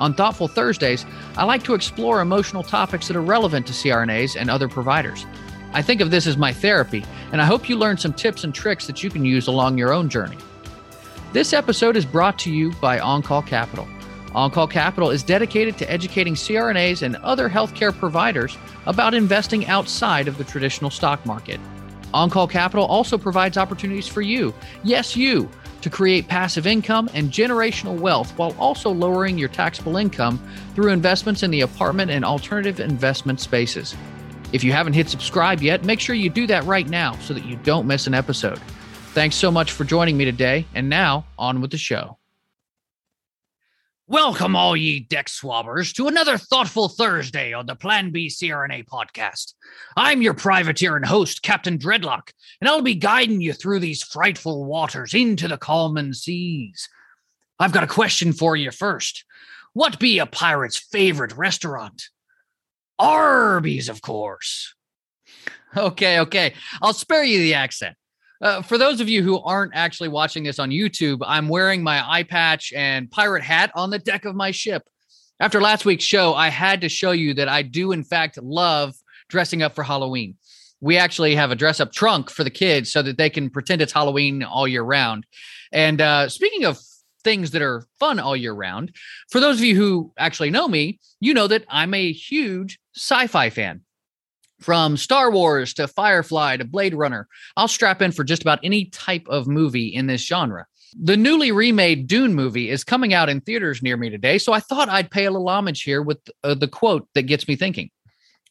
On Thoughtful Thursdays, I like to explore emotional topics that are relevant to CRNAs and other providers. I think of this as my therapy, and I hope you learn some tips and tricks that you can use along your own journey. This episode is brought to you by OnCall Capital. OnCall Capital is dedicated to educating CRNAs and other healthcare providers about investing outside of the traditional stock market. OnCall Capital also provides opportunities for you, yes, you, to create passive income and generational wealth while also lowering your taxable income through investments in the apartment and alternative investment spaces. If you haven't hit subscribe yet, make sure you do that right now so that you don't miss an episode. Thanks so much for joining me today. And now, on with the show. Welcome, all ye deck swabbers, to another thoughtful Thursday on the Plan B CRNA podcast. I'm your privateer and host, Captain Dreadlock, and I'll be guiding you through these frightful waters into the calm seas. I've got a question for you first. What be a pirate's favorite restaurant? Arby's, of course. Okay, okay. I'll spare you the accent. Uh, for those of you who aren't actually watching this on YouTube, I'm wearing my eye patch and pirate hat on the deck of my ship. After last week's show, I had to show you that I do, in fact, love dressing up for Halloween. We actually have a dress up trunk for the kids so that they can pretend it's Halloween all year round. And uh, speaking of things that are fun all year round, for those of you who actually know me, you know that I'm a huge sci fi fan. From Star Wars to Firefly to Blade Runner, I'll strap in for just about any type of movie in this genre. The newly remade Dune movie is coming out in theaters near me today, so I thought I'd pay a little homage here with uh, the quote that gets me thinking.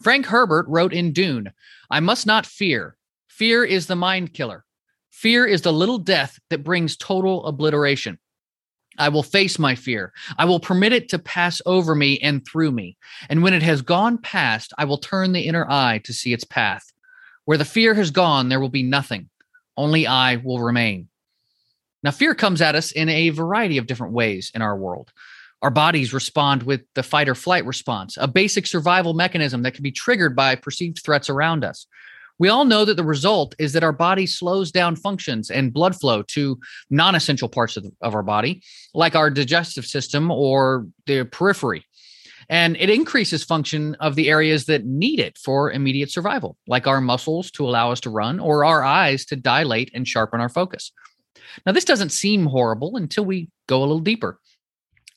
Frank Herbert wrote in Dune I must not fear. Fear is the mind killer. Fear is the little death that brings total obliteration. I will face my fear. I will permit it to pass over me and through me. And when it has gone past, I will turn the inner eye to see its path. Where the fear has gone, there will be nothing. Only I will remain. Now, fear comes at us in a variety of different ways in our world. Our bodies respond with the fight or flight response, a basic survival mechanism that can be triggered by perceived threats around us. We all know that the result is that our body slows down functions and blood flow to non essential parts of, of our body, like our digestive system or the periphery. And it increases function of the areas that need it for immediate survival, like our muscles to allow us to run or our eyes to dilate and sharpen our focus. Now, this doesn't seem horrible until we go a little deeper.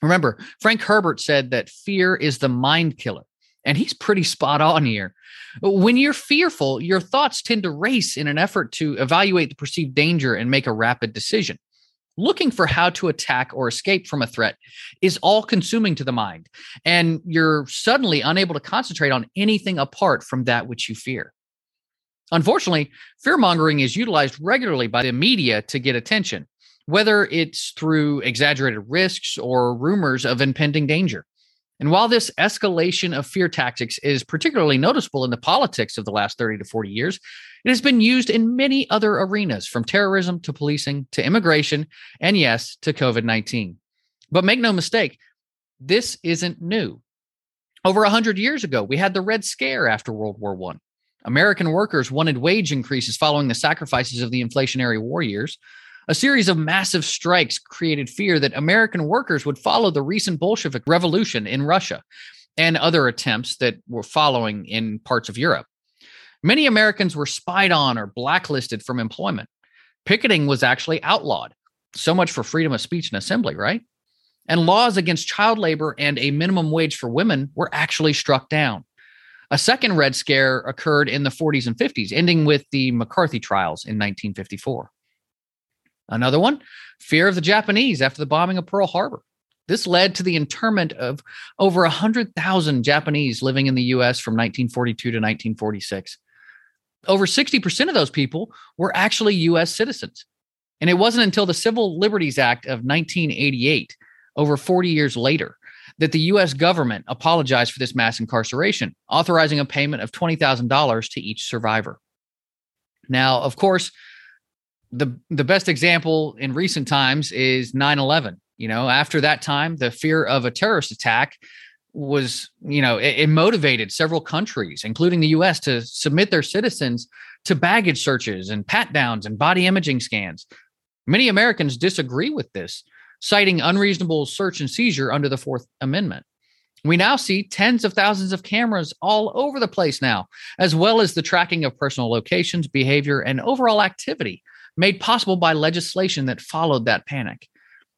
Remember, Frank Herbert said that fear is the mind killer. And he's pretty spot on here. When you're fearful, your thoughts tend to race in an effort to evaluate the perceived danger and make a rapid decision. Looking for how to attack or escape from a threat is all consuming to the mind, and you're suddenly unable to concentrate on anything apart from that which you fear. Unfortunately, fear mongering is utilized regularly by the media to get attention, whether it's through exaggerated risks or rumors of impending danger. And while this escalation of fear tactics is particularly noticeable in the politics of the last 30 to 40 years, it has been used in many other arenas from terrorism to policing to immigration and, yes, to COVID 19. But make no mistake, this isn't new. Over 100 years ago, we had the Red Scare after World War I. American workers wanted wage increases following the sacrifices of the inflationary war years. A series of massive strikes created fear that American workers would follow the recent Bolshevik revolution in Russia and other attempts that were following in parts of Europe. Many Americans were spied on or blacklisted from employment. Picketing was actually outlawed. So much for freedom of speech and assembly, right? And laws against child labor and a minimum wage for women were actually struck down. A second Red Scare occurred in the 40s and 50s, ending with the McCarthy trials in 1954. Another one, fear of the Japanese after the bombing of Pearl Harbor. This led to the internment of over 100,000 Japanese living in the US from 1942 to 1946. Over 60% of those people were actually US citizens. And it wasn't until the Civil Liberties Act of 1988, over 40 years later, that the US government apologized for this mass incarceration, authorizing a payment of $20,000 to each survivor. Now, of course, the the best example in recent times is 9/11. You know, after that time, the fear of a terrorist attack was, you know, it, it motivated several countries, including the US, to submit their citizens to baggage searches and pat downs and body imaging scans. Many Americans disagree with this, citing unreasonable search and seizure under the Fourth Amendment. We now see tens of thousands of cameras all over the place now, as well as the tracking of personal locations, behavior, and overall activity made possible by legislation that followed that panic.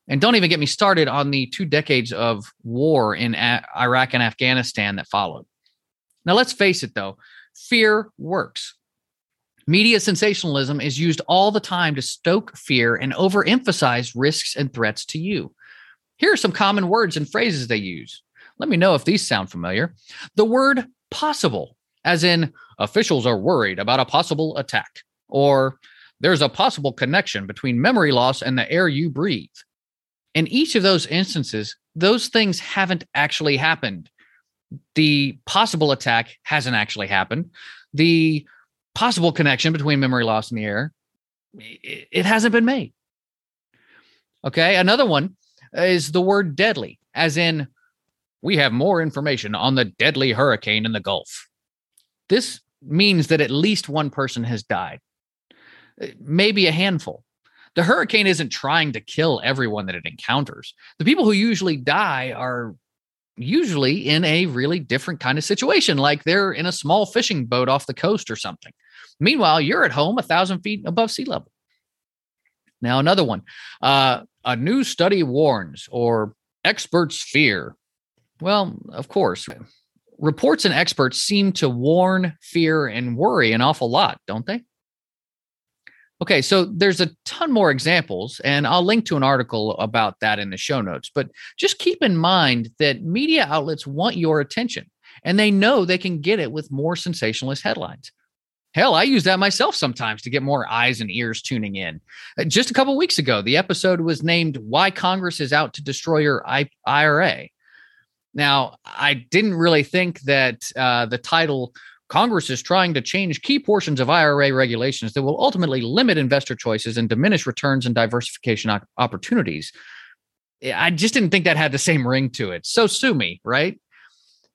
And don't even get me started on the two decades of war in A- Iraq and Afghanistan that followed. Now, let's face it though, fear works. Media sensationalism is used all the time to stoke fear and overemphasize risks and threats to you. Here are some common words and phrases they use. Let me know if these sound familiar. The word possible, as in officials are worried about a possible attack, or there's a possible connection between memory loss and the air you breathe. In each of those instances, those things haven't actually happened. The possible attack hasn't actually happened. The possible connection between memory loss and the air, it hasn't been made. Okay. Another one is the word deadly, as in, we have more information on the deadly hurricane in the Gulf. This means that at least one person has died, maybe a handful. The hurricane isn't trying to kill everyone that it encounters. The people who usually die are usually in a really different kind of situation, like they're in a small fishing boat off the coast or something. Meanwhile, you're at home a thousand feet above sea level. Now, another one uh, a new study warns, or experts fear. Well, of course, reports and experts seem to warn, fear, and worry an awful lot, don't they? Okay, so there's a ton more examples, and I'll link to an article about that in the show notes. But just keep in mind that media outlets want your attention, and they know they can get it with more sensationalist headlines. Hell, I use that myself sometimes to get more eyes and ears tuning in. Uh, just a couple weeks ago, the episode was named Why Congress is Out to Destroy Your IRA. Now, I didn't really think that uh, the title Congress is trying to change key portions of IRA regulations that will ultimately limit investor choices and diminish returns and diversification opportunities. I just didn't think that had the same ring to it. So sue me, right?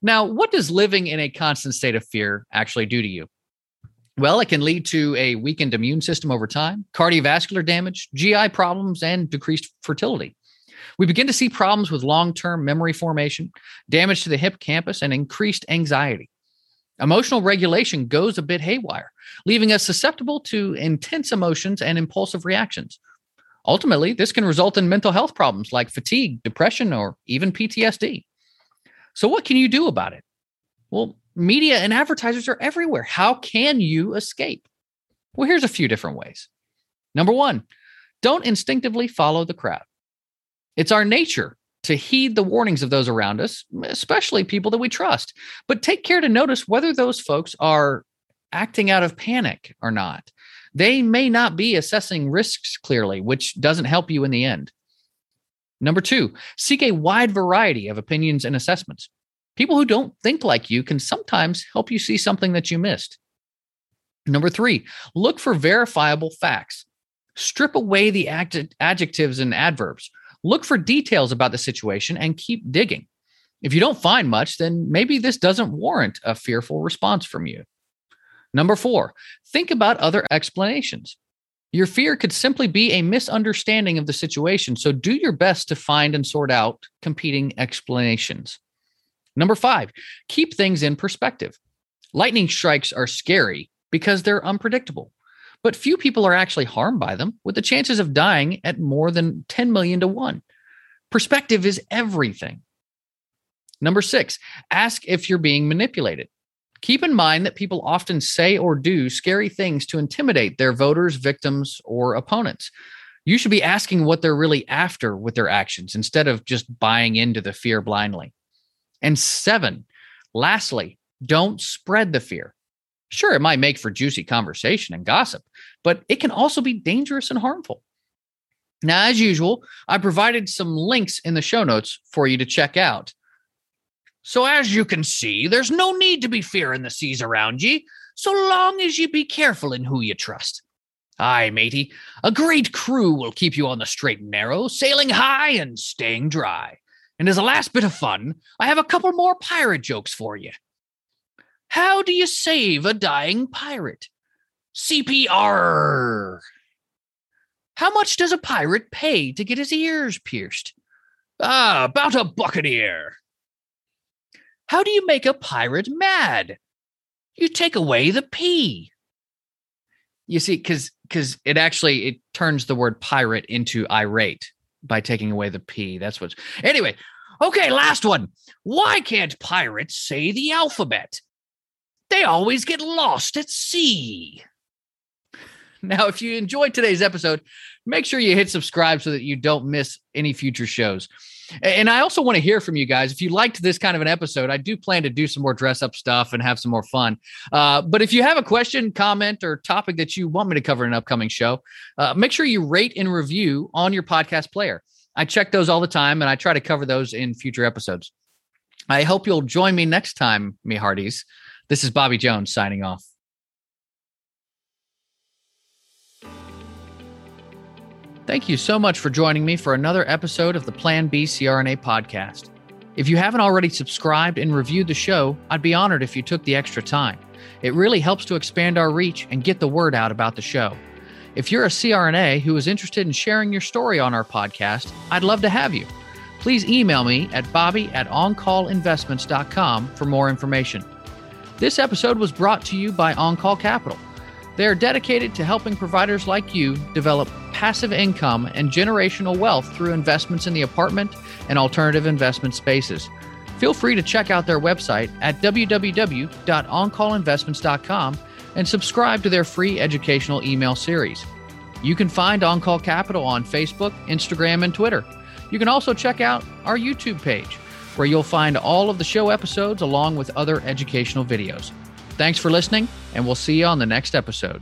Now, what does living in a constant state of fear actually do to you? Well, it can lead to a weakened immune system over time, cardiovascular damage, GI problems, and decreased fertility. We begin to see problems with long term memory formation, damage to the hippocampus, and increased anxiety. Emotional regulation goes a bit haywire, leaving us susceptible to intense emotions and impulsive reactions. Ultimately, this can result in mental health problems like fatigue, depression, or even PTSD. So, what can you do about it? Well, media and advertisers are everywhere. How can you escape? Well, here's a few different ways. Number one, don't instinctively follow the crowd. It's our nature to heed the warnings of those around us, especially people that we trust, but take care to notice whether those folks are acting out of panic or not. They may not be assessing risks clearly, which doesn't help you in the end. Number two, seek a wide variety of opinions and assessments. People who don't think like you can sometimes help you see something that you missed. Number three, look for verifiable facts. Strip away the adjectives and adverbs. Look for details about the situation and keep digging. If you don't find much, then maybe this doesn't warrant a fearful response from you. Number four, think about other explanations. Your fear could simply be a misunderstanding of the situation, so do your best to find and sort out competing explanations. Number five, keep things in perspective. Lightning strikes are scary because they're unpredictable, but few people are actually harmed by them, with the chances of dying at more than 10 million to one. Perspective is everything. Number six, ask if you're being manipulated. Keep in mind that people often say or do scary things to intimidate their voters, victims, or opponents. You should be asking what they're really after with their actions instead of just buying into the fear blindly. And seven, lastly, don't spread the fear. Sure, it might make for juicy conversation and gossip, but it can also be dangerous and harmful. Now, as usual, I provided some links in the show notes for you to check out. So, as you can see, there's no need to be fearing the seas around ye, so long as ye be careful in who ye trust. Aye, matey, a great crew will keep you on the straight and narrow, sailing high and staying dry. And as a last bit of fun, I have a couple more pirate jokes for you. How do you save a dying pirate? CPR. How much does a pirate pay to get his ears pierced? Ah, about a buccaneer. How do you make a pirate mad? You take away the P. You see, because because it actually it turns the word pirate into irate by taking away the P. That's what's anyway. Okay, last one. Why can't pirates say the alphabet? They always get lost at sea. Now, if you enjoyed today's episode, make sure you hit subscribe so that you don't miss any future shows. And I also want to hear from you guys. If you liked this kind of an episode, I do plan to do some more dress up stuff and have some more fun. Uh, but if you have a question, comment, or topic that you want me to cover in an upcoming show, uh, make sure you rate and review on your podcast player. I check those all the time and I try to cover those in future episodes. I hope you'll join me next time, me hearties. This is Bobby Jones signing off. Thank you so much for joining me for another episode of the Plan B CRNA podcast. If you haven't already subscribed and reviewed the show, I'd be honored if you took the extra time. It really helps to expand our reach and get the word out about the show. If you're a CRNA who is interested in sharing your story on our podcast, I'd love to have you. Please email me at bobby at oncallinvestments.com for more information. This episode was brought to you by OnCall Capital. They are dedicated to helping providers like you develop passive income and generational wealth through investments in the apartment and alternative investment spaces. Feel free to check out their website at www.oncallinvestments.com and subscribe to their free educational email series. You can find OnCall Capital on Facebook, Instagram, and Twitter. You can also check out our YouTube page, where you'll find all of the show episodes along with other educational videos. Thanks for listening, and we'll see you on the next episode.